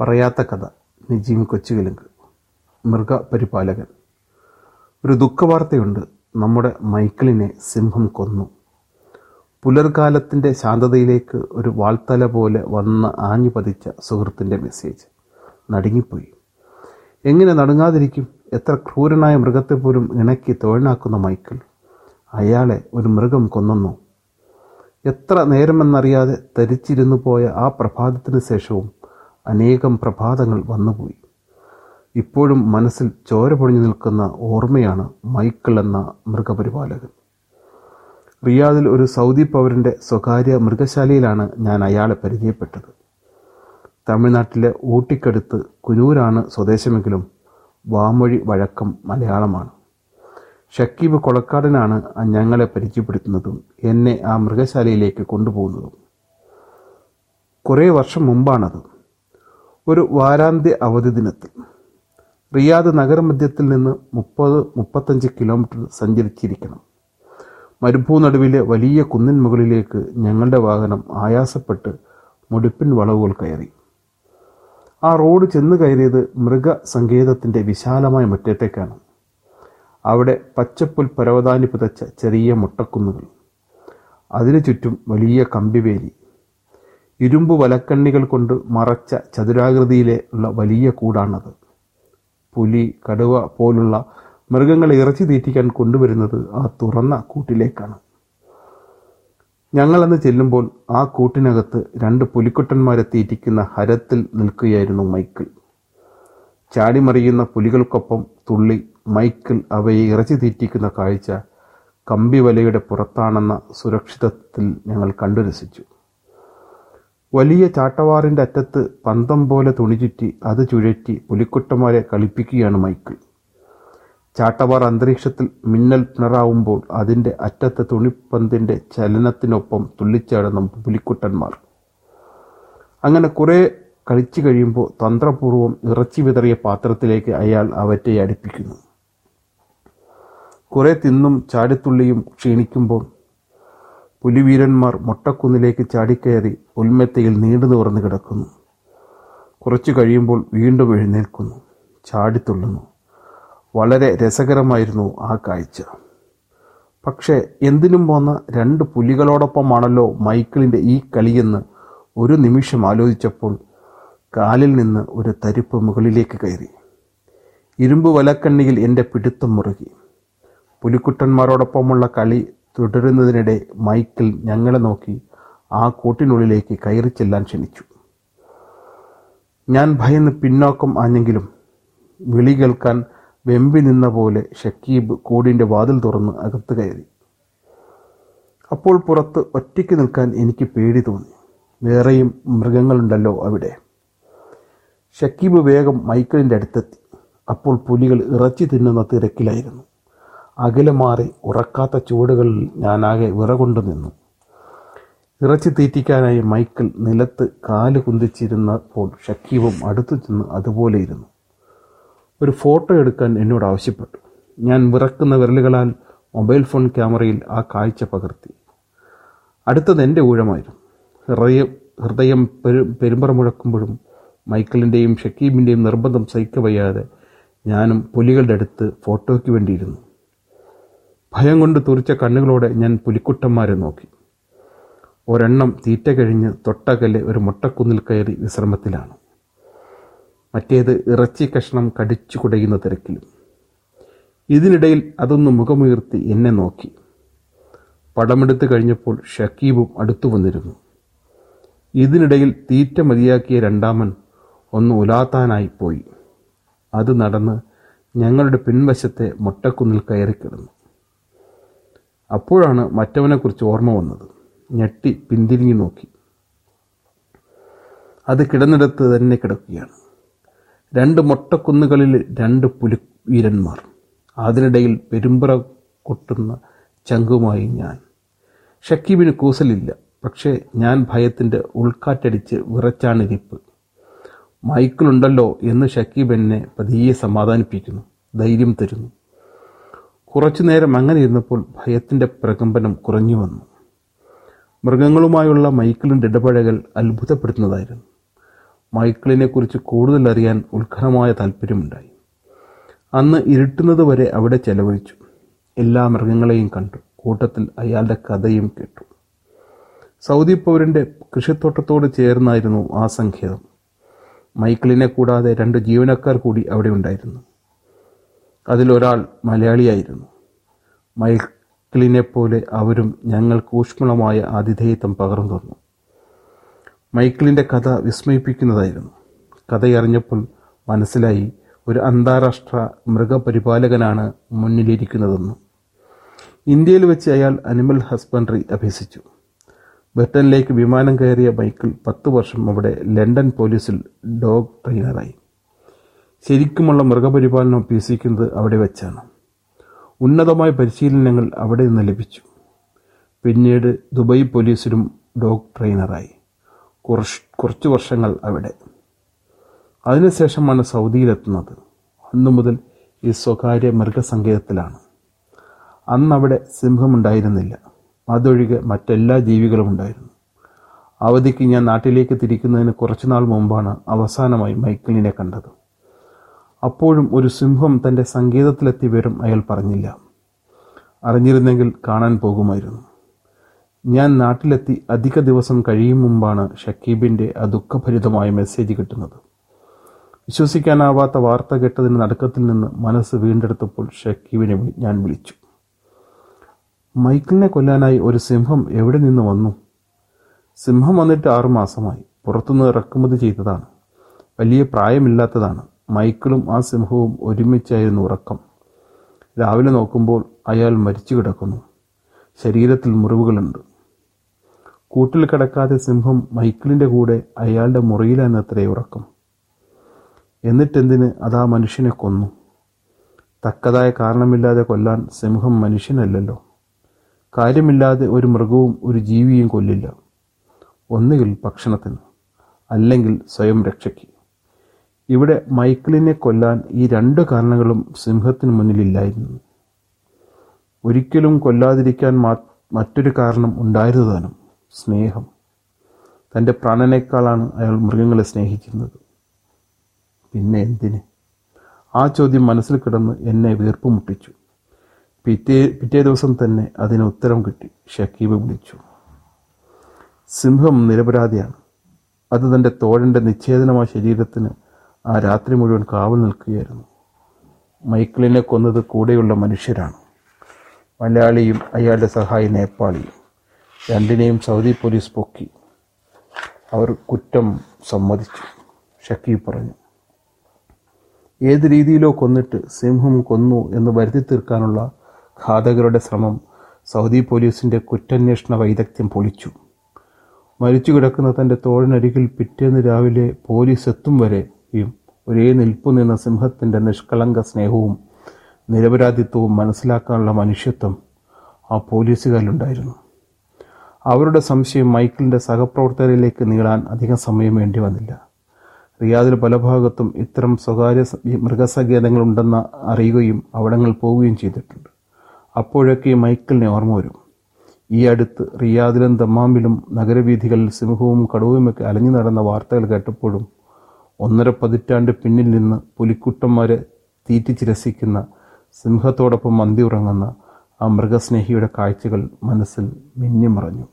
പറയാത്ത കഥ നജീം കൊച്ചുകിലുങ്ക് മൃഗപരിപാലകൻ ഒരു ദുഃഖവാർത്തയുണ്ട്. നമ്മുടെ മൈക്കിളിനെ സിംഹം കൊന്നു. പുലർകാലത്തിന്റെ ശാന്തതയിലേക്ക് ഒരു വാൾത്തല പോലെ വന്ന് ആഞ്ഞു പതിച്ച സുഹൃത്തിന്റെ മെസ്സേജ് നടുങ്ങിപ്പോയി. എങ്ങനെ നടുങ്ങാതിരിക്കും? എത്ര ക്രൂരനായ മൃഗത്തെ പോലും ഇണക്കി തൊഴിലാക്കുന്ന മൈക്കിൾ. അയാളെ ഒരു മൃഗം കൊന്നെന്നു? എത്ര നേരമെന്നറിയാതെ തരിച്ചിരുന്നു പോയ ആ പ്രഭാതത്തിന് ശേഷവും അനേകം പ്രഭാതങ്ങൾ വന്നുപോയി. ഇപ്പോഴും മനസ്സിൽ ചോര പൊഴിഞ്ഞു നിൽക്കുന്ന ഓർമ്മയാണ് മൈക്കിൾ എന്ന മൃഗപരിപാലകൻ. റിയാദിൽ ഒരു സൗദി പൗരന്റെ സ്വകാര്യ മൃഗശാലയിലാണ് ഞാൻ അയാളെ പരിചയപ്പെട്ടത്. തമിഴ്നാട്ടിലെ ഊട്ടിക്കടുത്ത് കുനൂരാണ് സ്വദേശമെങ്കിലും വാമൊഴി വഴക്കം മലയാളമാണ്. ഷക്കീബ് കൊളക്കാടനാണ് ഞങ്ങളെ പരിചയപ്പെടുത്തുന്നതും എന്നെ ആ മൃഗശാലയിലേക്ക് കൊണ്ടുപോകുന്നതും. കുറേ വർഷം മുമ്പാണത്. ഒരു വാരാന്ത്യ അവധി ദിനത്തിൽ. റിയാദ് നഗരമധ്യത്തിൽ നിന്ന് മുപ്പത് മുപ്പത്തഞ്ച് കിലോമീറ്റർ സഞ്ചരിച്ചിരിക്കണം. മരുഭൂനടുവിലെ വലിയ കുന്നിൻ മുകളിലേക്ക് ഞങ്ങളുടെ വാഹനം ആയാസപ്പെട്ട് മുടിപ്പിൻ വളവുകൾ കയറി. ആ റോഡ് ചെന്ന് കയറിയത് മൃഗസങ്കേതത്തിന്റെ വിശാലമായ മുറ്റത്തേക്കാണ്. അവിടെ പച്ചപ്പുൽ പരവതാനി പുതച്ച ചെറിയ മുട്ടക്കുന്നുകൾ. അതിനു ചുറ്റും വലിയ കമ്പിവേലി ഇരുമ്പ് വലക്കണ്ണികൾ കൊണ്ട് മറച്ച ചതുരാകൃതിയിലെ ഉള്ള വലിയ കൂടാണത്. പുലി കടുവ പോലുള്ള മൃഗങ്ങളെ ഇറച്ചി തീറ്റിക്കാൻ കൊണ്ടുവരുന്നത് ആ തുറന്ന കൂട്ടിലേക്കാണ്. ഞങ്ങളന്ന് ചെല്ലുമ്പോൾ ആ കൂട്ടിനകത്ത് രണ്ട് പുലിക്കുട്ടന്മാരെ തീറ്റിക്കുന്ന ഹരത്തിൽ നിൽക്കുകയായിരുന്നു മൈക്കിൾ. ചാടിമറിയുന്ന പുലികൾക്കൊപ്പം തുള്ളി മൈക്കിൾ അവയെ ഇറച്ചി തീറ്റിക്കുന്ന കാഴ്ച കമ്പിവലയുടെ പുറത്താണെന്ന സുരക്ഷിതത്വത്തിൽ ഞങ്ങൾ കണ്ടു രസിച്ചു. വലിയ ചാട്ടവാറിന്റെ അറ്റത്ത് പന്തം പോലെ തുണിചുറ്റി അത് ചുഴറ്റി പുലിക്കുട്ടന്മാരെ കളിപ്പിക്കുകയാണ് മൈക്കിൾ ചാട്ടവാർ അന്തരീക്ഷത്തിൽ മിന്നൽ പിണറാവുമ്പോൾ അതിന്റെ അറ്റത്തെ തുണിപ്പന്തിന്റെ ചലനത്തിനൊപ്പം തുള്ളിച്ചാടുന്ന പുലിക്കുട്ടന്മാർ. അങ്ങനെ കുറേ കളിച്ചു കഴിയുമ്പോൾ തന്ത്രപൂർവം ഇറച്ചി വിതറിയ പാത്രത്തിലേക്ക് അയാൾ അവറ്റെ അടുപ്പിക്കുന്നു. കുറേ തിന്നും ചാടിത്തുള്ളിയും ക്ഷീണിക്കുമ്പോൾ പുലിവീരന്മാർ മൊട്ടക്കുന്നിലേക്ക് ചാടിക്കയറി ഉൽമെത്തയിൽ നീണ്ടു നിവർന്ന് കിടക്കുന്നു. കുറച്ചു കഴിയുമ്പോൾ വീണ്ടും എഴുന്നേൽക്കുന്നു. ചാടിത്തുള്ളുന്നു വളരെ രസകരമായിരുന്നു ആ കാഴ്ച. പക്ഷേ എന്തിനും പോന്ന രണ്ട് പുലികളോടൊപ്പമാണല്ലോ മൈക്കിളിന്റെ ഈ കളിയെന്ന് ഒരു നിമിഷം ആലോചിച്ചപ്പോൾ കാലിൽ നിന്ന് ഒരു തരിപ്പ് മുകളിലേക്ക് കയറി. ഇരുമ്പ് വലക്കണ്ണിയിൽ എന്റെ പിടുത്തം മുറുകി. പുലിക്കുട്ടന്മാരോടൊപ്പമുള്ള കളി തുടരുന്നതിനിടെ മൈക്കിൾ ഞങ്ങളെ നോക്കി ആ കൂട്ടിനുള്ളിലേക്ക് കയറി ചെല്ലാൻ ക്ഷണിച്ചു. ഞാൻ ഭയന്ന് പിന്നോക്കം ആഞ്ഞെങ്കിലും വിളി കേൾക്കാൻ വെമ്പി നിന്ന പോലെ ഷക്കീബ് കൂടിന്റെ വാതിൽ തുറന്ന് അകത്ത് കയറി. അപ്പോൾ പുറത്ത് ഒറ്റയ്ക്ക് നിൽക്കാൻ എനിക്ക് പേടി തോന്നി. വേറെയും മൃഗങ്ങളുണ്ടല്ലോ അവിടെ. ഷക്കീബ് വേഗം മൈക്കിളിന്റെ അടുത്തെത്തി. അപ്പോൾ പുലികൾ ഇറച്ചി തിന്നുന്ന തിരക്കിലായിരുന്നു. അകലെ മാറി ഉറക്കാത്ത ചുവടുകളിൽ ഞാനാകെ വിറകൊണ്ടു നിന്നു. ഇറച്ചി തീറ്റിക്കാനായി മൈക്കിൾ നിലത്ത് കാൽ കുന്തിച്ചിരുന്നപ്പോൾ ഷക്കീബും അടുത്തു ചെന്ന് അതുപോലെ ഇരുന്നു. ഒരു ഫോട്ടോ എടുക്കാൻ എന്നോട് ആവശ്യപ്പെട്ടു. ഞാൻ വിറക്കുന്ന വിരലുകളാൽ മൊബൈൽ ഫോൺ ക്യാമറയിൽ ആ കാഴ്ച പകർത്തി. അടുത്തത് എന്റെ ഊഴമായിരുന്നു. ഹൃദയം ഹൃദയം പെരു പെരുമ്പറ മുഴക്കുമ്പോഴും മൈക്കിളിന്റെയും ഷക്കീബിന്റെയും നിർബന്ധം സഹിക്കവയ്യാതെ ഞാനും പുലികളുടെ അടുത്ത് ഫോട്ടോയ്ക്ക് വേണ്ടിയിരുന്നു. ഭയം കൊണ്ട് തുറിച്ച കണ്ണുകളോടെ ഞാൻ പുലിക്കുട്ടന്മാരെ നോക്കി. ഒരെണ്ണം തീറ്റ കഴിഞ്ഞ് തൊട്ടകലെ ഒരു മുട്ടക്കുന്നിൽ കയറി വിശ്രമത്തിലാണ്. മറ്റേത് ഇറച്ചി കഷ്ണം കടിച്ചു കുടയുന്ന തിരക്കിലും. ഇതിനിടയിൽ അതൊന്ന് മുഖമുയർത്തി എന്നെ നോക്കി. പടമെടുത്ത് കഴിഞ്ഞപ്പോൾ ഷക്കീബും അടുത്തു വന്നിരുന്നു. ഇതിനിടയിൽ തീറ്റ മതിയാക്കിയ രണ്ടാമൻ ഒന്ന് ഉലാത്താനായി പോയി. അത് നടന്ന് ഞങ്ങളുടെ പിൻവശത്തെ മുട്ടക്കുന്നിൽ കയറിക്കിടന്നു. അപ്പോഴാണ് മറ്റവനെക്കുറിച്ച് ഓർമ്മ വന്നത്. ഞെട്ടി പിന്തിരിഞ്ഞു നോക്കി. അത് കിടന്നിടത്ത് തന്നെ കിടക്കുകയാണ്. രണ്ട് മൊട്ടക്കുന്നുകളിൽ രണ്ട് പുലി വീരന്മാർ. അതിനിടയിൽ പെരുമ്പറ കൊട്ടുന്ന ചങ്കുമായി ഞാൻ. ഷക്കീബിന് കൂസലില്ല പക്ഷേ ഞാൻ ഭയത്തിന്റെ ഉൾക്കാറ്റടിച്ച് വിറച്ചാണിരിപ്പ് മൈക്കിളുണ്ടല്ലോ എന്ന് ഷക്കീബ് എന്നെ പതിയെ സമാധാനിപ്പിക്കുന്നു ധൈര്യം തരുന്നു. കുറച്ചു നേരം അങ്ങനെ ഇരുന്നപ്പോൾ ഭയത്തിന്റെ പ്രകമ്പനം കുറഞ്ഞു വന്നു. മൃഗങ്ങളുമായുള്ള മൈക്കിളിന്റെ ഇടപഴകൽ അത്ഭുതപ്പെടുത്തുന്നതായിരുന്നു. മൈക്കിളിനെക്കുറിച്ച് കൂടുതൽ അറിയാൻ ഉത്കടമായ താല്പര്യമുണ്ടായി അന്ന് ഇരുട്ടുന്നത് വരെ അവിടെ ചെലവഴിച്ചു. എല്ലാ മൃഗങ്ങളെയും കണ്ടു. കൂട്ടത്തിൽ അയാളുടെ കഥയും കേട്ടു. സൗദി പൗരന്റെ കൃഷിത്തോട്ടത്തോട് ചേർന്നായിരുന്നു ആ സങ്കേതം. മൈക്കിളിനെ കൂടാതെ രണ്ട് ജീവനക്കാർ കൂടി അവിടെ ഉണ്ടായിരുന്നു. അതിലൊരാൾ മലയാളിയായിരുന്നു. മൈക്കിളിനെപ്പോലെ അവരും ഞങ്ങൾക്ക് ഊഷ്മളമായ ആതിഥേയത്വം പകർന്നു തന്നു. മൈക്കിളിന്റെ കഥ വിസ്മയിപ്പിക്കുന്നതായിരുന്നു. കഥയറിഞ്ഞപ്പോൾ മനസ്സിലായി ഒരു അന്താരാഷ്ട്ര മൃഗപരിപാലകനാണ് മുന്നിലിരിക്കുന്നതെന്ന്. ഇന്ത്യയിൽ വെച്ച് അയാൾ അനിമൽ ഹസ്ബൻഡറി അഭ്യസിച്ചു. ബ്രിട്ടനിലേക്ക് വിമാനം കയറിയ മൈക്കിൾ പത്ത് വർഷം അവിടെ ലണ്ടൻ പോലീസിൽ ഡോഗ് ട്രെയിനറായി. ശരിക്കുമുള്ള മൃഗപരിപാലനം അഭ്യസിക്കുന്നത് അവിടെ വെച്ചാണ്. ഉന്നതമായ പരിശീലനങ്ങൾ അവിടെ നിന്ന് ലഭിച്ചു. പിന്നീട് ദുബായ് പോലീസിലും ഡോഗ് ട്രെയിനറായി. കുറച്ച് കുറച്ച് വർഷങ്ങൾ അവിടെ. അതിനുശേഷമാണ് സൗദിയിലെത്തുന്നത്. അന്നു മുതൽ ഈ സ്വകാര്യ മൃഗസങ്കേതത്തിലാണ്. അന്നവിടെ സിംഹമുണ്ടായിരുന്നില്ല. അതൊഴികെ മറ്റെല്ലാ ജീവികളും ഉണ്ടായിരുന്നു. അവധിക്ക് ഞാൻ നാട്ടിലേക്ക് തിരിക്കുന്നതിന് കുറച്ചുനാൾ മുമ്പാണ് അവസാനമായി മൈക്കിളിനെ കണ്ടത്. അപ്പോഴും ഒരു സിംഹം തന്റെ സങ്കേതത്തിലെത്തി വരും അയാൾ പറഞ്ഞില്ല. അറിഞ്ഞിരുന്നെങ്കിൽ കാണാൻ പോകുമായിരുന്നു. ഞാൻ നാട്ടിലെത്തി അധിക ദിവസം കഴിയും മുമ്പാണ് ഷക്കീബിന്റെ ആ ദുഃഖഭരിതമായ മെസ്സേജ് കിട്ടുന്നത്. വിശ്വസിക്കാനാവാത്ത വാർത്ത കേട്ടതിന് നടുക്കത്തിൽ നിന്ന് മനസ്സ് വീണ്ടെടുത്തപ്പോൾ ഷക്കീബിനെ ഞാൻ വിളിച്ചു. മൈക്കിളിനെ കൊല്ലാനായി ഒരു സിംഹം എവിടെ നിന്ന് വന്നു? സിംഹം വന്നിട്ട് ആറുമാസമായി. പുറത്തുനിന്ന് ഇറക്കുമതി ചെയ്തതാണ്. വലിയ പ്രായമില്ലാത്തതാണ്. മൈക്കിളും ആ സിംഹവും ഒരുമിച്ചായിരുന്നു ഉറക്കം. രാവിലെ നോക്കുമ്പോൾ അയാൾ മരിച്ചു കിടക്കുന്നു ശരീരത്തിൽ മുറിവുകളുണ്ട്. കൂട്ടിൽ കിടക്കാതെ സിംഹം മൈക്കിളിന്റെ കൂടെ അയാളുടെ മുറിയിലെന്നത്രേ ഉറക്കം. എന്നിട്ടെന്തിന് അതാ മനുഷ്യനെ കൊന്നു? തക്കതായ കാരണമില്ലാതെ കൊല്ലാൻ സിംഹം മനുഷ്യനല്ലല്ലോ. കാര്യമില്ലാതെ ഒരു മൃഗവും ഒരു ജീവിയും കൊല്ലില്ല. ഒന്നുകിൽ ഭക്ഷണത്തിന് അല്ലെങ്കിൽ സ്വയം രക്ഷയ്ക്ക്. ഇവിടെ മൈക്കിളിനെ കൊല്ലാൻ ഈ രണ്ട് കാരണങ്ങളും സിംഹത്തിന് മുന്നിലില്ലായിരുന്നു. ഒരിക്കലും കൊല്ലാതിരിക്കാൻ മറ്റൊരു കാരണം ഉണ്ടായിരുന്നതാനും സ്നേഹം. തന്റെ പ്രാണനേക്കാളാണ് അയാൾ മൃഗങ്ങളെ സ്നേഹിക്കുന്നത്. പിന്നെ എന്തിന്? ആ ചോദ്യം മനസ്സിൽ കിടന്ന് എന്നെ വീർപ്പ് മുട്ടിച്ചു. പിറ്റേ പിറ്റേ ദിവസം തന്നെ അതിന് ഉത്തരം കിട്ടി. ഷക്കീബ് വിളിച്ചു. സിംഹം നിരപരാധിയാണ്. അത് തന്റെ തോഴന്റെ നിച്ഛേദനമായ ശരീരത്തിന് ആ രാത്രി മുഴുവൻ കാവൽ നിൽക്കുകയായിരുന്നു. മൈക്കിളിനെ കൊന്നത് കൂടെയുള്ള മനുഷ്യരാണ്. മലയാളിയും അയാളുടെ സഹായി നേപ്പാളിയും. രണ്ടിനെയും സൗദി പോലീസ് പൊക്കി. അവർ കുറ്റം സമ്മതിച്ചു. ഷക്കീബ് പറഞ്ഞു ഏത് രീതിയിലോ കൊന്നിട്ട് സിംഹം കൊന്നു എന്ന് വരുത്തി തീർക്കാനുള്ള ഘാതകരുടെ ശ്രമം സൗദി പോലീസിന്റെ കുറ്റാന്വേഷണ വൈദഗ്ധ്യം പൊളിച്ചു. മരിച്ചു കിടക്കുന്ന തന്റെ തോഴിനരികിൽ പിറ്റേന്ന് രാവിലെ പോലീസ് എത്തും വരെയും ഒരേ നിൽപ്പു നിന്ന സിംഹത്തിന്റെ നിഷ്കളങ്ക സ്നേഹവും നിരപരാധിത്വവും മനസ്സിലാക്കാനുള്ള മനുഷ്യത്വം ആ പോലീസുകാരിലുണ്ടായിരുന്നു. അവരുടെ സംശയം മൈക്കിളിന്റെ സഹപ്രവർത്തകരിലേക്ക് നീളാൻ അധികം സമയം വേണ്ടി വന്നില്ല. റിയാദിൽ പല ഭാഗത്തും ഇത്തരം സ്വകാര്യ മൃഗസങ്കേതങ്ങളുണ്ടെന്ന് അറിയുകയും അവിടങ്ങൾ പോവുകയും ചെയ്തിട്ടുണ്ട്. അപ്പോഴൊക്കെ മൈക്കിളിനെ ഓർമ്മ വരും. ഈ അടുത്ത് റിയാദിലും ദമ്മാമിലും നഗരവീഥികളിൽ സിംഹവും കടുവയുമൊക്കെ അലഞ്ഞു നടന്ന വാർത്തകൾ കേട്ടപ്പോഴും ഒന്നര പതിറ്റാണ്ട് പിന്നിൽ നിന്ന് പുലിക്കുട്ടന്മാരെ തീറ്റിച്ച് രസിക്കുന്ന സിംഹത്തോടൊപ്പം മന്തി ഉറങ്ങുന്ന ആ മൃഗസ്നേഹിയുടെ കാഴ്ചകൾ മനസ്സിൽ മിന്നിമറഞ്ഞു.